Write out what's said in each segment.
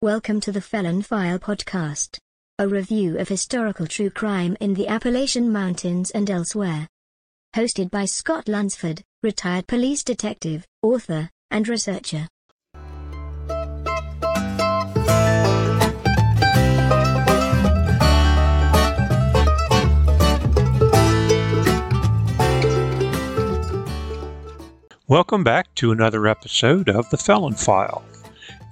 Welcome to the Felon File podcast, a review of historical true crime in the Appalachian Mountains and elsewhere. Hosted by Scott Lunsford, retired police detective, author, and researcher. Welcome back to another episode of The Felon File.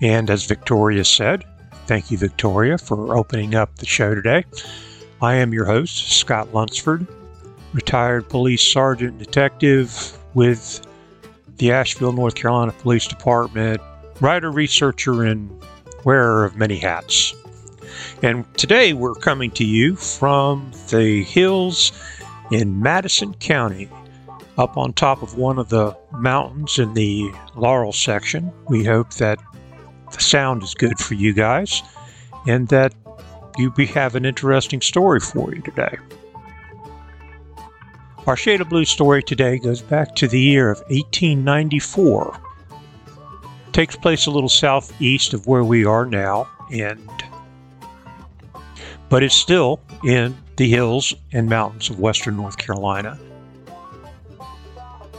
And as Victoria said, thank you, Victoria, for opening up the show today. I am your host, Scott Lunsford, retired police sergeant detective with the Asheville, North Carolina Police Department, writer, researcher, and wearer of many hats. And today we're coming to you from the hills in Madison County, up on top of one of the mountains in the Laurel section. We hope that the sound is good for you guys and that you have an interesting story for you today. Our Shade of Blue story today goes back to the year of 1894. It takes place a little southeast of where we are now, and but it's still in the hills and mountains of western North Carolina.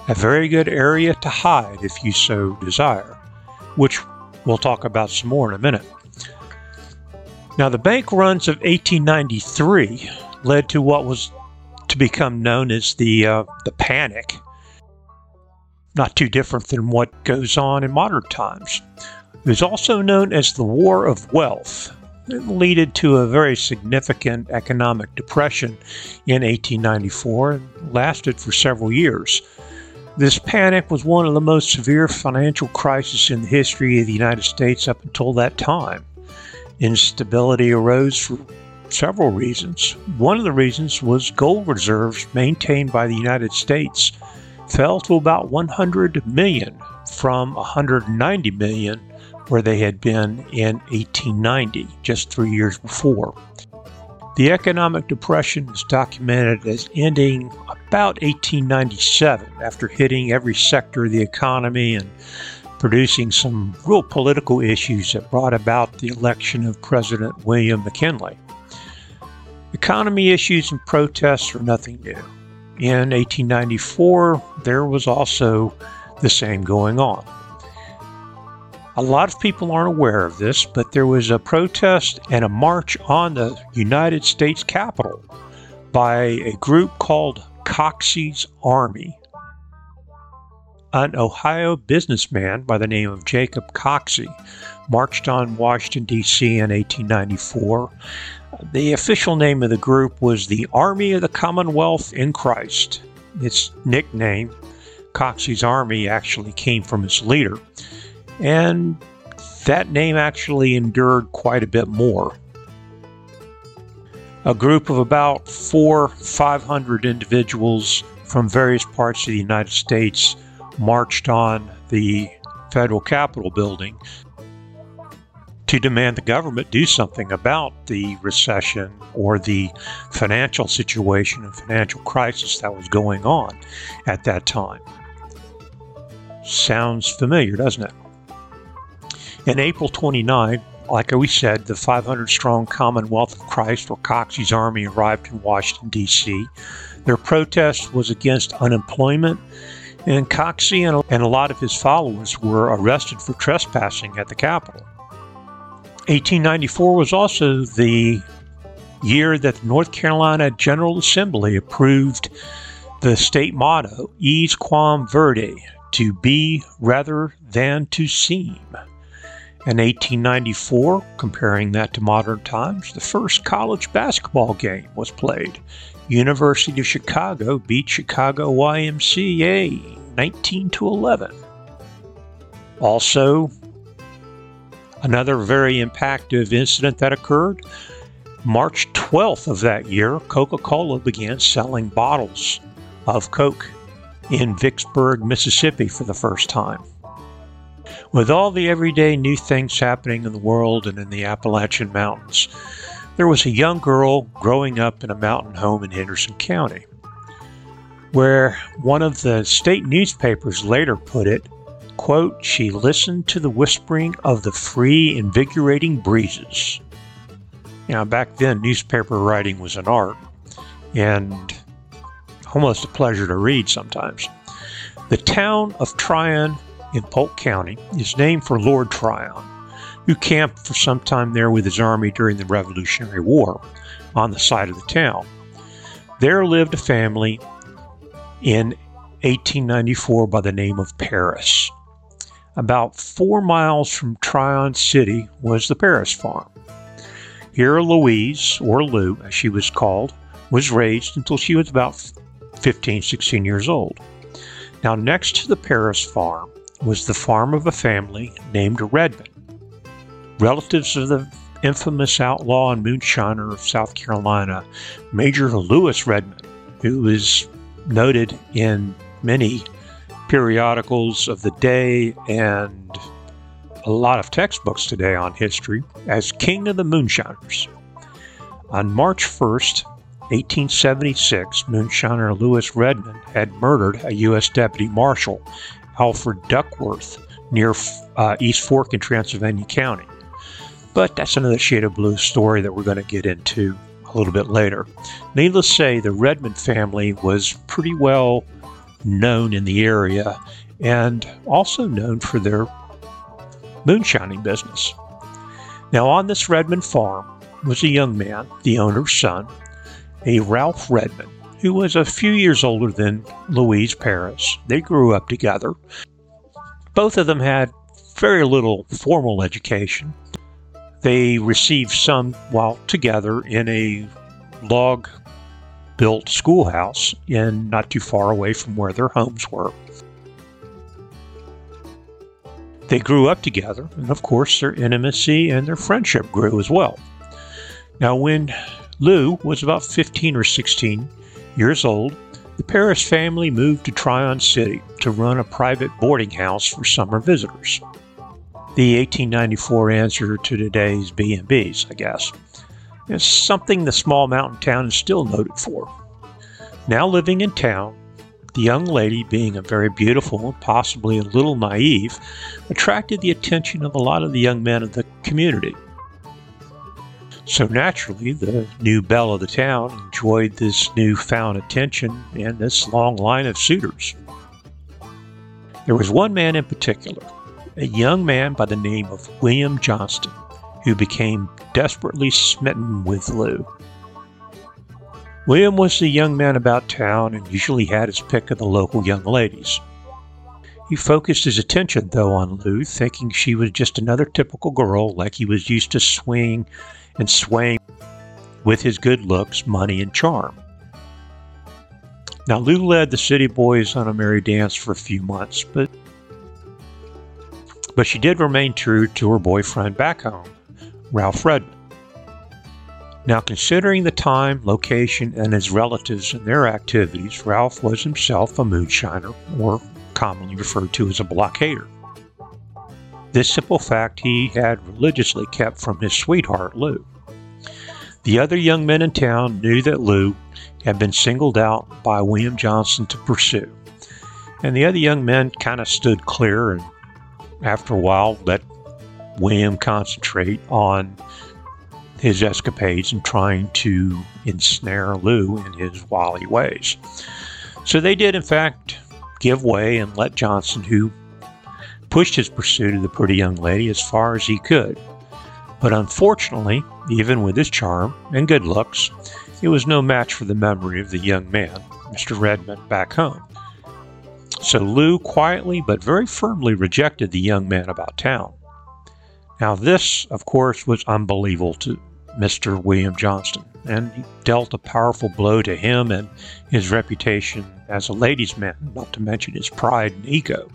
A very good area to hide if you so desire, which we'll talk about some more in a minute. Now, the bank runs of 1893 led to what was to become known as the uh, the panic. Not too different than what goes on in modern times. It was also known as the War of Wealth. It led to a very significant economic depression in 1894 and lasted for several years. This panic was one of the most severe financial crises in the history of the United States up until that time. Instability arose for several reasons. One of the reasons was gold reserves maintained by the United States fell to about 100 million from 190 million where they had been in 1890, just three years before. The economic depression is documented as ending about 1897 after hitting every sector of the economy and producing some real political issues that brought about the election of President William McKinley. Economy issues and protests are nothing new. In 1894, there was also the same going on. A lot of people aren't aware of this, but there was a protest and a march on the United States Capitol by a group called Coxey's Army. An Ohio businessman by the name of Jacob Coxey marched on Washington, D.C. in 1894. The official name of the group was the Army of the Commonwealth in Christ. Its nickname, Coxey's Army, actually came from its leader and that name actually endured quite a bit more. A group of about four, 500 individuals from various parts of the United States marched on the federal Capitol building to demand the government do something about the recession or the financial situation and financial crisis that was going on at that time. Sounds familiar, doesn't it? In April 29, like we said, the 500 strong Commonwealth of Christ, or Coxey's Army, arrived in Washington, D.C. Their protest was against unemployment, and Coxey and a lot of his followers were arrested for trespassing at the Capitol. 1894 was also the year that the North Carolina General Assembly approved the state motto, "Esse quam videri, to be rather than to seem. In 1894, comparing that to modern times, the first college basketball game was played. University of Chicago beat Chicago YMCA 19 to 11. Also, another very impactful incident that occurred March 12th of that year, Coca Cola began selling bottles of Coke in Vicksburg, Mississippi for the first time. With all the everyday new things happening in the world and in the Appalachian Mountains, there was a young girl growing up in a mountain home in Henderson County, where one of the state newspapers later put it quote, she listened to the whispering of the free, invigorating breezes. Now, back then, newspaper writing was an art and almost a pleasure to read sometimes. The town of Tryon in Polk County is named for Lord Tryon, who camped for some time there with his army during the Revolutionary War on the site of the town. There lived a family in 1894 by the name of Paris. About four miles from Tryon City was the Paris farm. Here, Louise, or Lou as she was called, was raised until she was about 15, 16 years old. Now, next to the Paris farm was the farm of a family named Redmond, relatives of the infamous outlaw and moonshiner of South Carolina, Major Lewis Redmond, who is noted in many periodicals of the day and a lot of textbooks today on history as King of the Moonshiners. On March 1st, 1876, moonshiner Lewis Redmond had murdered a U.S. Deputy Marshal, Alfred Duckworth, near uh, East Fork in Transylvania County. But that's another shade of blue story that we're going to get into a little bit later. Needless to say, the Redmond family was pretty well known in the area and also known for their moonshining business. Now, on this Redmond farm was a young man, the owner's son, a Ralph Redmond, who was a few years older than Louise Paris. They grew up together. Both of them had very little formal education. They received some while together in a log built schoolhouse in not too far away from where their homes were. They grew up together, and of course, their intimacy and their friendship grew as well. Now, when Lou was about 15 or 16 years old. The Paris family moved to Tryon City to run a private boarding house for summer visitors. The 1894 answer to today's B&Bs, I guess. It's something the small mountain town is still noted for. Now living in town, the young lady, being a very beautiful and possibly a little naive, attracted the attention of a lot of the young men of the community. So naturally, the new belle of the town enjoyed this newfound attention and this long line of suitors. There was one man in particular, a young man by the name of William Johnston, who became desperately smitten with Lou. William was the young man about town and usually had his pick of the local young ladies. He focused his attention, though, on Lou, thinking she was just another typical girl like he was used to swing and swaying with his good looks, money, and charm. Now, Lou led the city boys on a merry dance for a few months, but but she did remain true to her boyfriend back home, Ralph Redmond. Now, considering the time, location, and his relatives and their activities, Ralph was himself a moonshiner, or commonly referred to as a blockader. This simple fact he had religiously kept from his sweetheart, Lou. The other young men in town knew that Lou had been singled out by William Johnson to pursue, and the other young men kind of stood clear and, after a while, let William concentrate on his escapades and trying to ensnare Lou in his wily ways. So they did, in fact, give way and let Johnson, who pushed his pursuit of the pretty young lady as far as he could. But unfortunately, even with his charm and good looks, it was no match for the memory of the young man, Mr. Redmond, back home. So Lou quietly but very firmly rejected the young man about town. Now, this, of course, was unbelievable to Mr. William Johnston, and dealt a powerful blow to him and his reputation as a ladies' man, not to mention his pride and ego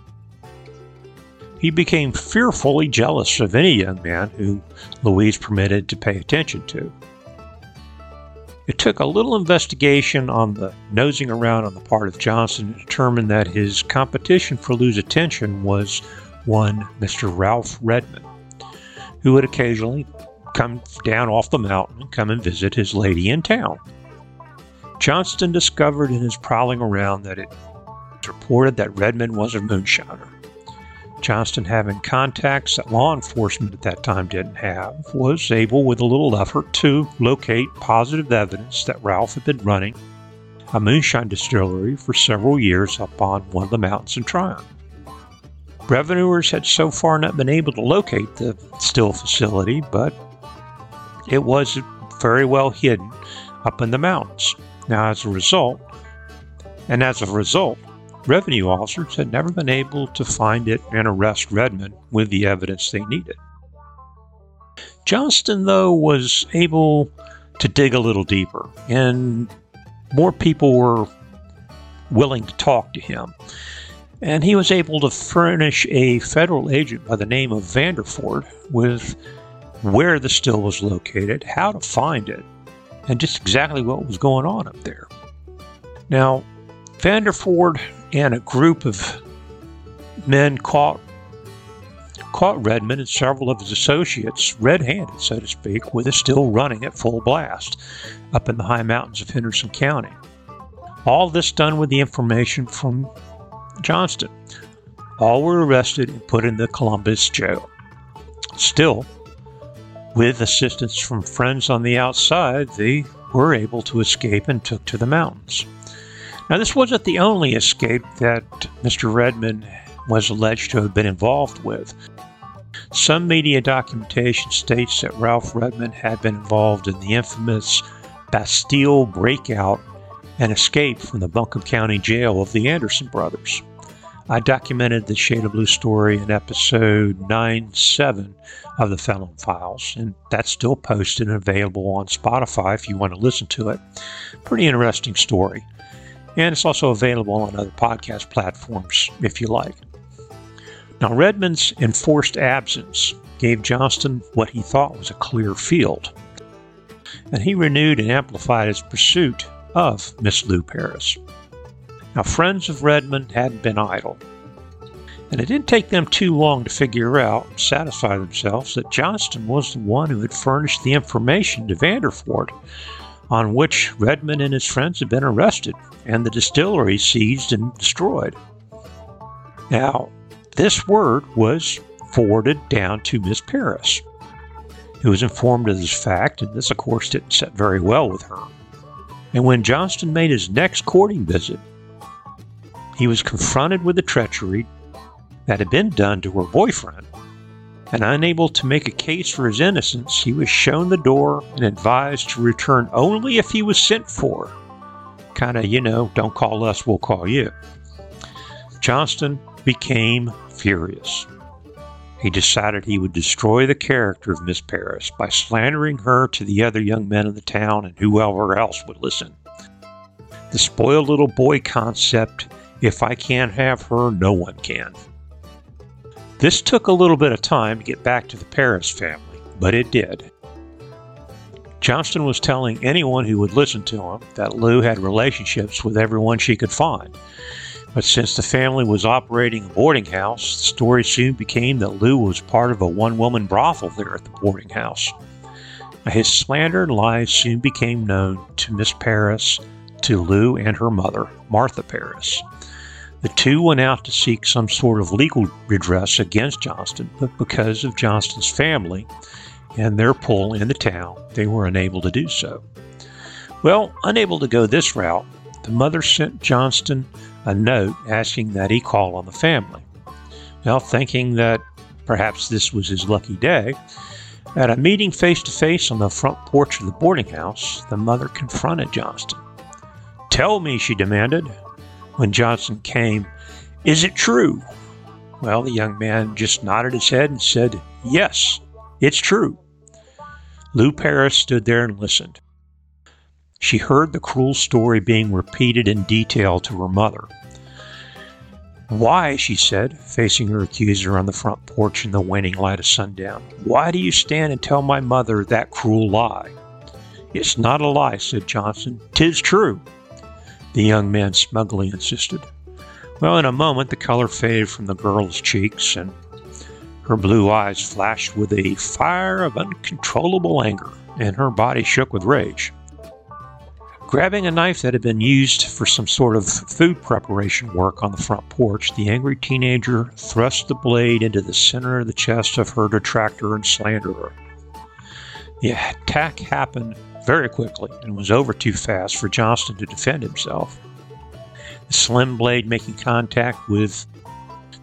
he became fearfully jealous of any young man whom Louise permitted to pay attention to. It took a little investigation on the nosing around on the part of Johnston to determine that his competition for Lou's attention was one Mr. Ralph Redmond, who would occasionally come down off the mountain and come and visit his lady in town. Johnston discovered in his prowling around that it was reported that Redmond was a moonshiner Johnston, having contacts that law enforcement at that time didn't have, was able, with a little effort, to locate positive evidence that Ralph had been running a moonshine distillery for several years up on one of the mountains in Tryon. Revenuers had so far not been able to locate the still facility, but it was very well hidden up in the mountains. Now, as a result, and as a result, revenue officers had never been able to find it and arrest Redmond with the evidence they needed. Johnston, though, was able to dig a little deeper, and more people were willing to talk to him. And he was able to furnish a federal agent by the name of Vanderford with where the still was located, how to find it, and just exactly what was going on up there. Now, Vanderford and a group of men caught caught Redmond and several of his associates red-handed, so to speak, with a still running at full blast up in the high mountains of Henderson County. All this done with the information from Johnston. All were arrested and put in the Columbus jail. Still, with assistance from friends on the outside, they were able to escape and took to the mountains. Now, this wasn't the only escape that Mr. Redmond was alleged to have been involved with. Some media documentation states that Ralph Redmond had been involved in the infamous Bastille breakout and escape from the Buncombe County Jail of the Anderson brothers. I documented the Shade of Blue story in episode 9 7 of the Felon Files, and that's still posted and available on Spotify if you want to listen to it. Pretty interesting story. And it's also available on other podcast platforms if you like. Now, Redmond's enforced absence gave Johnston what he thought was a clear field, and he renewed and amplified his pursuit of Miss Lou Parris. Now, friends of Redmond hadn't been idle, and it didn't take them too long to figure out and satisfy themselves that Johnston was the one who had furnished the information to Vanderford on which Redmond and his friends had been arrested and the distillery seized and destroyed. Now, this word was forwarded down to Miss Paris, who was informed of this fact, and this, of course, didn't set very well with her. And when Johnston made his next courting visit, he was confronted with the treachery that had been done to her boyfriend. And unable to make a case for his innocence, he was shown the door and advised to return only if he was sent for. Kind of, you know, don't call us, we'll call you. Johnston became furious. He decided he would destroy the character of Miss Parris by slandering her to the other young men of the town and whoever else would listen. The spoiled little boy concept if I can't have her, no one can. This took a little bit of time to get back to the Parris family, but it did. Johnston was telling anyone who would listen to him that Lou had relationships with everyone she could find. But since the family was operating a boarding house, the story soon became that Lou was part of a one woman brothel there at the boarding house. His slander and lies soon became known to Miss Parris, to Lou and her mother, Martha Parris. The two went out to seek some sort of legal redress against Johnston, but because of Johnston's family and their pull in the town, they were unable to do so. Well, unable to go this route, the mother sent Johnston a note asking that he call on the family. Now, thinking that perhaps this was his lucky day, at a meeting face to face on the front porch of the boarding house, the mother confronted Johnston. Tell me, she demanded, when Johnson came, Is it true? Well, the young man just nodded his head and said, Yes, it's true. Lou Paris stood there and listened. She heard the cruel story being repeated in detail to her mother. Why, she said, facing her accuser on the front porch in the waning light of sundown, why do you stand and tell my mother that cruel lie? It's not a lie, said Johnson. Tis true the young man smugly insisted. Well, in a moment, the color faded from the girl's cheeks, and her blue eyes flashed with a fire of uncontrollable anger, and her body shook with rage. Grabbing a knife that had been used for some sort of food preparation work on the front porch, the angry teenager thrust the blade into the center of the chest of her detractor and slanderer. The attack happened very quickly and was over too fast for Johnston to defend himself. The slim blade making contact with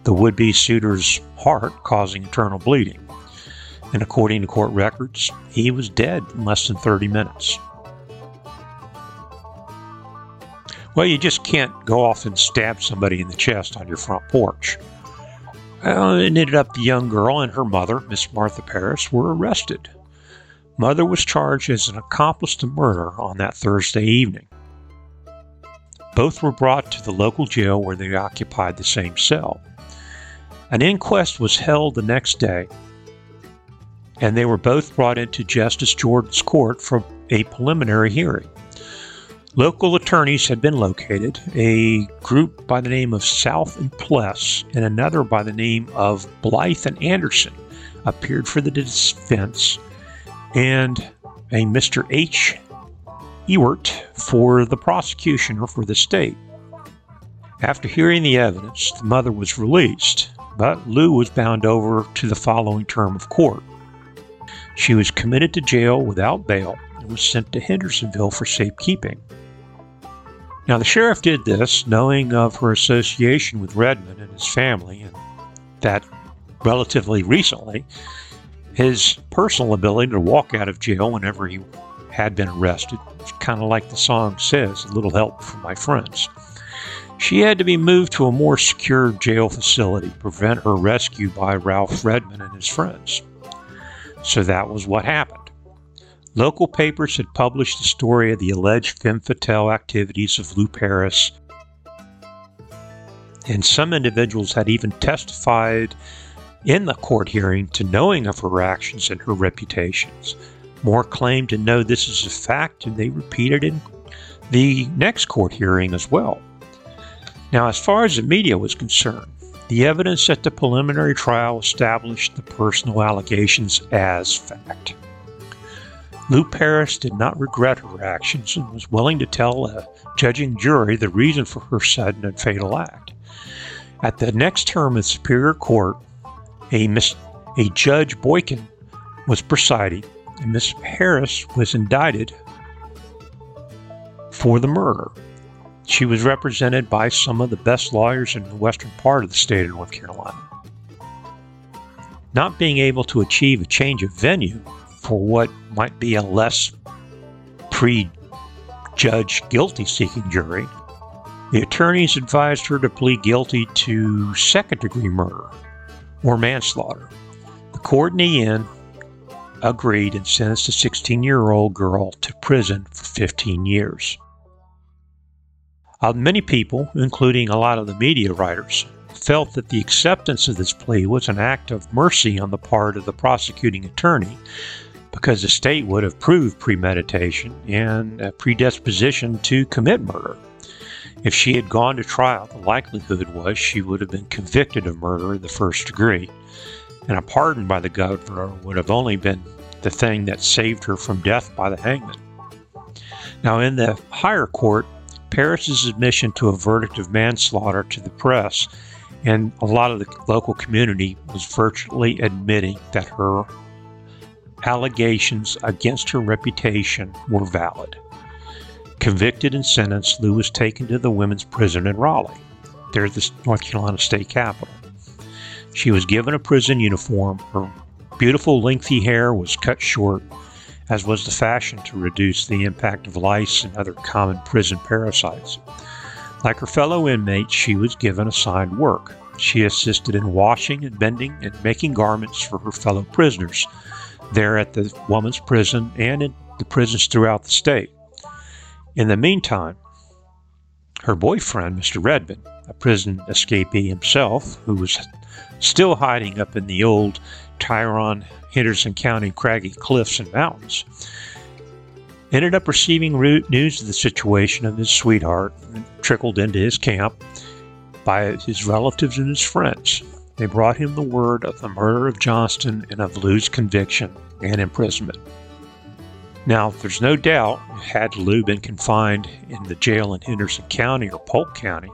the would be suitor's heart, causing internal bleeding. And according to court records, he was dead in less than 30 minutes. Well, you just can't go off and stab somebody in the chest on your front porch. Well, it ended up the young girl and her mother, Miss Martha Parris, were arrested. Mother was charged as an accomplice to murder on that Thursday evening. Both were brought to the local jail where they occupied the same cell. An inquest was held the next day, and they were both brought into Justice Jordan's court for a preliminary hearing. Local attorneys had been located. A group by the name of South and Pless and another by the name of Blythe and Anderson appeared for the defense, and a Mr. H. Ewart for the prosecution or for the state. After hearing the evidence, the mother was released, but Lou was bound over to the following term of court. She was committed to jail without bail and was sent to Hendersonville for safekeeping. Now, the sheriff did this knowing of her association with Redmond and his family, and that relatively recently, his personal ability to walk out of jail whenever he had been arrested, kind of like the song says, a little help from my friends. She had to be moved to a more secure jail facility, to prevent her rescue by Ralph Redmond and his friends. So that was what happened. Local papers had published the story of the alleged femme fatale activities of Lou Parris, and some individuals had even testified in the court hearing to knowing of her actions and her reputations. More claimed to know this is a fact, and they repeated in the next court hearing as well. Now, as far as the media was concerned, the evidence at the preliminary trial established the personal allegations as fact. Lou Parris did not regret her actions and was willing to tell a judging jury the reason for her sudden and fatal act. At the next term of Superior Court, a, a Judge Boykin was presiding, and Miss Harris was indicted for the murder. She was represented by some of the best lawyers in the western part of the state of North Carolina. Not being able to achieve a change of venue for what might be a less prejudged guilty seeking jury, the attorneys advised her to plead guilty to second degree murder or manslaughter. The court in the end agreed and sentenced the 16 year old girl to prison for 15 years. Uh, many people, including a lot of the media writers, felt that the acceptance of this plea was an act of mercy on the part of the prosecuting attorney because the state would have proved premeditation and a predisposition to commit murder. If she had gone to trial, the likelihood was she would have been convicted of murder in the first degree, and a pardon by the governor would have only been the thing that saved her from death by the hangman. Now, in the higher court, Paris's admission to a verdict of manslaughter to the press and a lot of the local community was virtually admitting that her allegations against her reputation were valid. Convicted and sentenced, Lou was taken to the women's prison in Raleigh. There at the North Carolina state capitol. She was given a prison uniform. Her beautiful lengthy hair was cut short, as was the fashion to reduce the impact of lice and other common prison parasites. Like her fellow inmates, she was given assigned work. She assisted in washing and bending and making garments for her fellow prisoners, there at the woman's prison and in the prisons throughout the state. In the meantime, her boyfriend, Mr. Redmond, a prison escapee himself, who was still hiding up in the old Tryon, Henderson County craggy cliffs and mountains, ended up receiving news of the situation of his sweetheart and trickled into his camp by his relatives and his friends. They brought him the word of the murder of Johnston and of Lou's conviction and imprisonment. Now, there's no doubt, had Lou been confined in the jail in Henderson County or Polk County,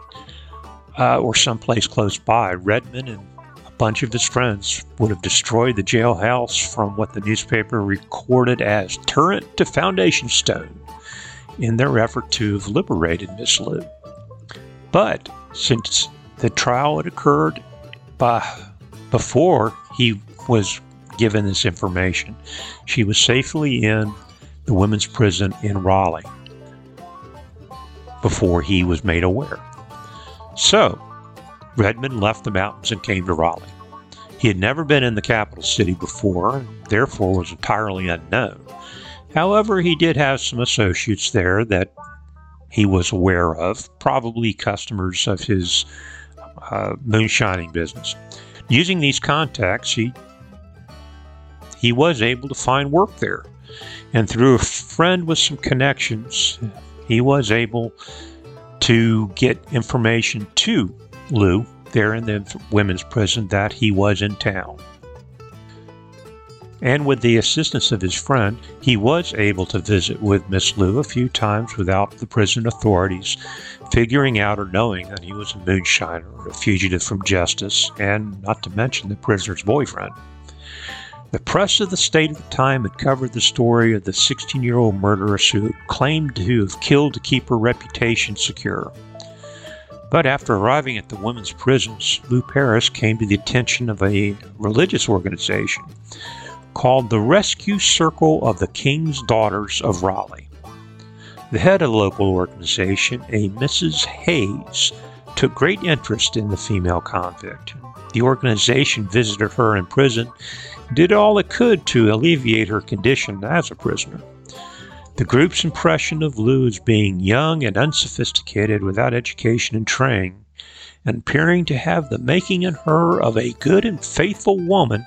uh, or someplace close by, Redmond and a bunch of his friends would have destroyed the jailhouse from what the newspaper recorded as turret to foundation stone in their effort to have liberated Miss Lou. But since the trial had occurred by, before he was given this information, she was safely in the women's prison in Raleigh before he was made aware. So, Redmond left the mountains and came to Raleigh. He had never been in the capital city before, and therefore was entirely unknown. However, he did have some associates there that he was aware of, probably customers of his uh, moonshining business. Using these contacts, he he was able to find work there, and through a friend with some connections, he was able to get information to Lou there in the women's prison that he was in town. And with the assistance of his friend, he was able to visit with Miss Lou a few times without the prison authorities figuring out or knowing that he was a moonshiner, or a fugitive from justice, and not to mention the prisoner's boyfriend. The press of the state at the time had covered the story of the 16 year old murderess who claimed to have killed to keep her reputation secure. But after arriving at the women's prisons, Lou Paris came to the attention of a religious organization called the Rescue Circle of the King's Daughters of Raleigh. The head of the local organization, a Mrs. Hayes, took great interest in the female convict. The organization visited her in prison did all it could to alleviate her condition as a prisoner. The group's impression of Lou as being young and unsophisticated without education and training, and appearing to have the making in her of a good and faithful woman,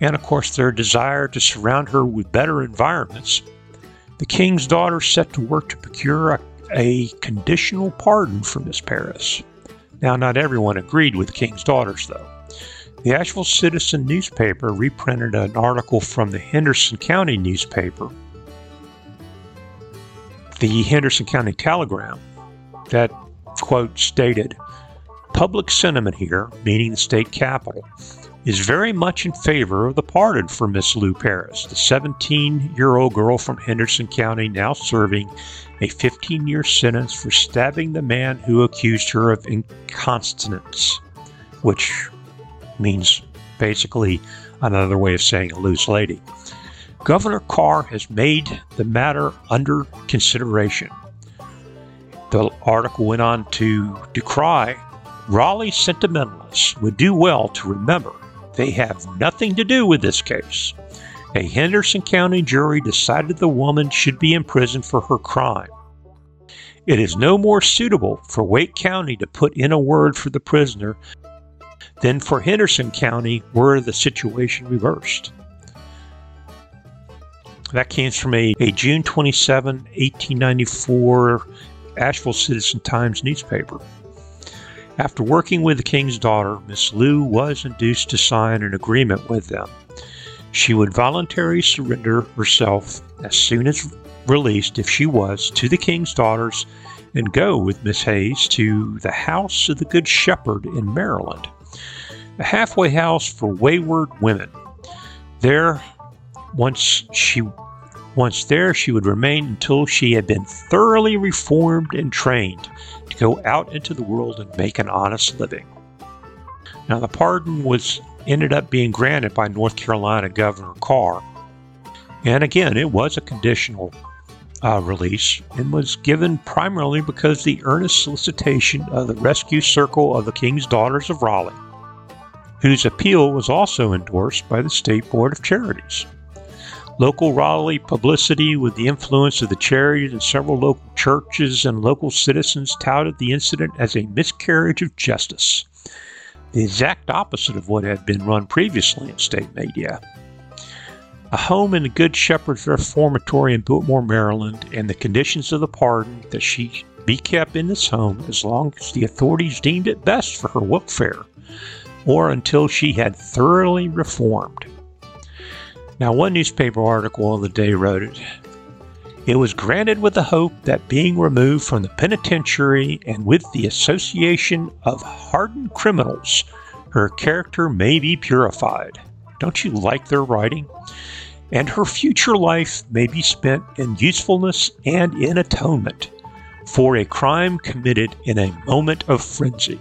and of course their desire to surround her with better environments, the king's daughter set to work to procure a, a conditional pardon for Miss Paris. Now, not everyone agreed with the king's daughters, though. The Asheville Citizen newspaper reprinted an article from the Henderson County newspaper, the Henderson County Telegram, that, quote, stated, Public sentiment here, meaning the state capital, is very much in favor of the pardon for Miss Lou Paris, the 17 year old girl from Henderson County now serving a 15 year sentence for stabbing the man who accused her of incontinence, which means basically another way of saying a loose lady. Governor Carr has made the matter under consideration. The article went on to decry Raleigh sentimentalists would do well to remember they have nothing to do with this case. A Henderson County jury decided the woman should be in prison for her crime. It is no more suitable for Wake County to put in a word for the prisoner then for Henderson County, were the situation reversed. That came from a, a June 27, 1894 Asheville Citizen Times newspaper. After working with the king's daughter, Miss Lou was induced to sign an agreement with them. She would voluntarily surrender herself as soon as released, if she was, to the king's daughters and go with Miss Hayes to the house of the Good Shepherd in Maryland a halfway house for wayward women. There, once she once there, she would remain until she had been thoroughly reformed and trained to go out into the world and make an honest living. Now, the pardon was ended up being granted by North Carolina Governor Carr, and again, it was a conditional uh, release and was given primarily because the earnest solicitation of the Rescue Circle of the King's Daughters of Raleigh whose appeal was also endorsed by the State Board of Charities. Local Raleigh publicity with the influence of the charities and several local churches and local citizens touted the incident as a miscarriage of justice, the exact opposite of what had been run previously in state media. A home in the Good Shepherd's Reformatory in Baltimore, Maryland, and the conditions of the pardon that she be kept in this home as long as the authorities deemed it best for her welfare or until she had thoroughly reformed. Now, one newspaper article of the day wrote it. It was granted with the hope that being removed from the penitentiary and with the association of hardened criminals, her character may be purified. Don't you like their writing? And her future life may be spent in usefulness and in atonement for a crime committed in a moment of frenzy.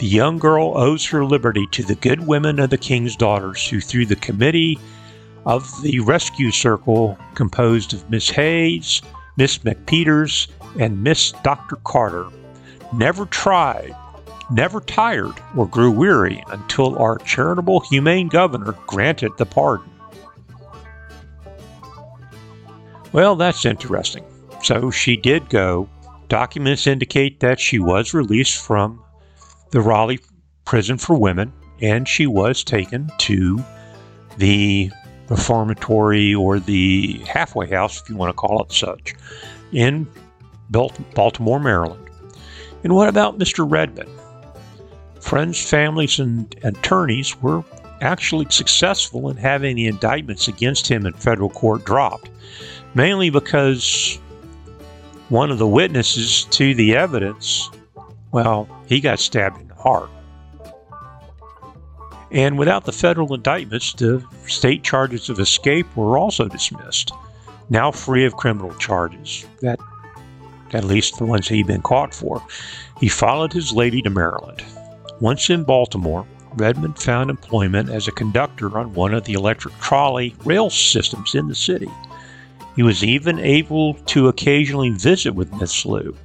The young girl owes her liberty to the good women of the king's daughters, who, through the committee of the rescue circle composed of Miss Hayes, Miss McPeters, and Miss Dr. Carter, never tried, never tired, or grew weary until our charitable, humane governor granted the pardon. Well, that's interesting. So she did go. Documents indicate that she was released from the Raleigh Prison for Women and she was taken to the reformatory or the halfway house, if you want to call it such, in Baltimore, Maryland. And what about Mr. Redmond? Friends, families, and attorneys were actually successful in having the indictments against him in federal court dropped, mainly because one of the witnesses to the evidence, well, he got stabbed in the heart. And without the federal indictments, the state charges of escape were also dismissed, now free of criminal charges, that at least the ones he'd been caught for. He followed his lady to Maryland. Once in Baltimore, Redmond found employment as a conductor on one of the electric trolley rail systems in the city. He was even able to occasionally visit with Miss Lou,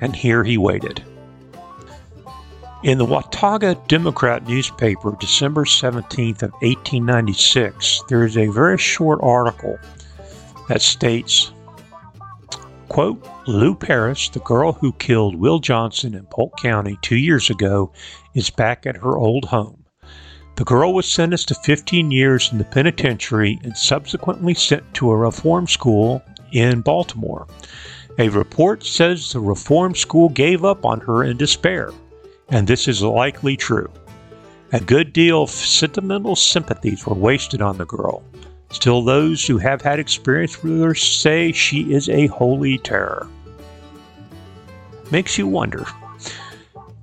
and here he waited. In the Watauga Democrat newspaper, December 17th of 1896, there is a very short article that states, quote, Lou Paris, the girl who killed Will Johnson in Polk County two years ago, is back at her old home. The girl was sentenced to 15 years in the penitentiary and subsequently sent to a reform school in Baltimore. A report says the reform school gave up on her in despair, and this is likely true. A good deal of sentimental sympathies were wasted on the girl. Still, those who have had experience with her say she is a holy terror. Makes you wonder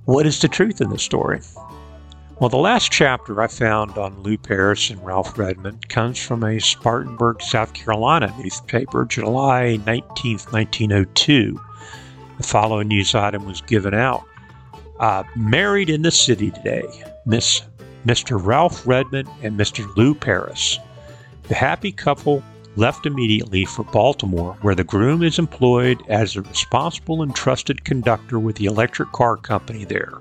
what is the truth in this story? Well, the last chapter I found on Lou Paris and Ralph Redmond comes from a Spartanburg, South Carolina newspaper, July 19, 1902. The following news item was given out. Uh, married in the city today, Miss Mr. Ralph Redmond and Mr. Lou Paris. The happy couple left immediately for Baltimore, where the groom is employed as a responsible and trusted conductor with the electric car company there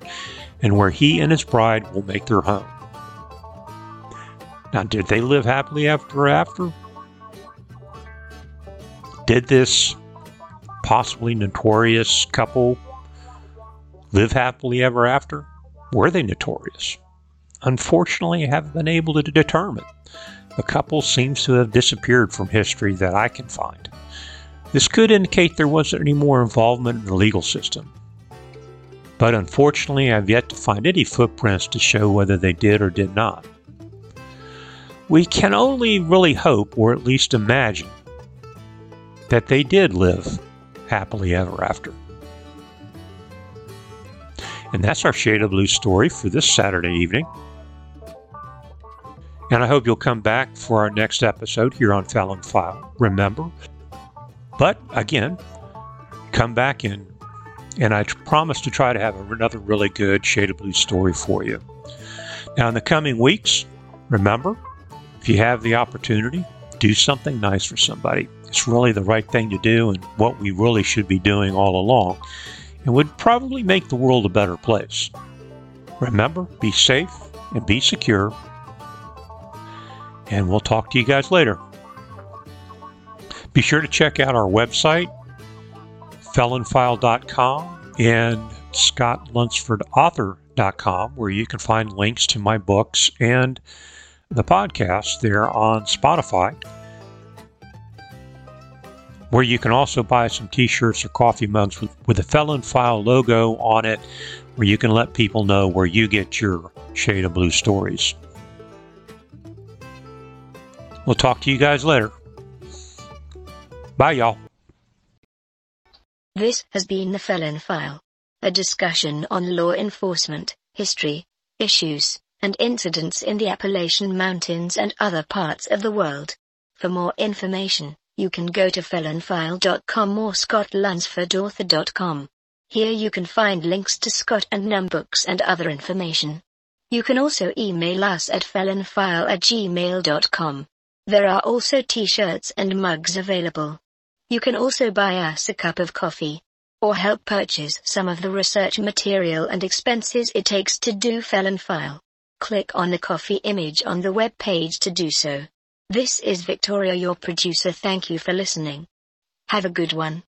and where he and his bride will make their home. Now, did they live happily ever after? Did this possibly notorious couple live happily ever after? Were they notorious? Unfortunately, I haven't been able to determine. The couple seems to have disappeared from history that I can find. This could indicate there wasn't any more involvement in the legal system but unfortunately I've yet to find any footprints to show whether they did or did not. We can only really hope, or at least imagine, that they did live happily ever after. And that's our Shade of Blue story for this Saturday evening. And I hope you'll come back for our next episode here on Felon File. Remember, but again, come back in and I promise to try to have another really good Shade of Blue story for you. Now, in the coming weeks, remember, if you have the opportunity, do something nice for somebody. It's really the right thing to do and what we really should be doing all along, and would probably make the world a better place. Remember, be safe and be secure, and we'll talk to you guys later. Be sure to check out our website, felonfile.com and scottlunsfordauthor.com, where you can find links to my books and the podcast there on Spotify, where you can also buy some t shirts or coffee mugs with, with the Felon File logo on it, where you can let people know where you get your Shade of Blue stories. We'll talk to you guys later. Bye, y'all. This has been the Felon File, a discussion on law enforcement, history, issues, and incidents in the Appalachian Mountains and other parts of the world. For more information, you can go to felonfile.com or scottlunsfordauthor.com. Here you can find links to Scott and Num books and other information. You can also email us at felonfile at gmail.com. There are also t-shirts and mugs available. You can also buy us a cup of coffee. Or help purchase some of the research material and expenses it takes to do Felon File. Click on the coffee image on the web page to do so. This is Victoria your producer thank you for listening. Have a good one.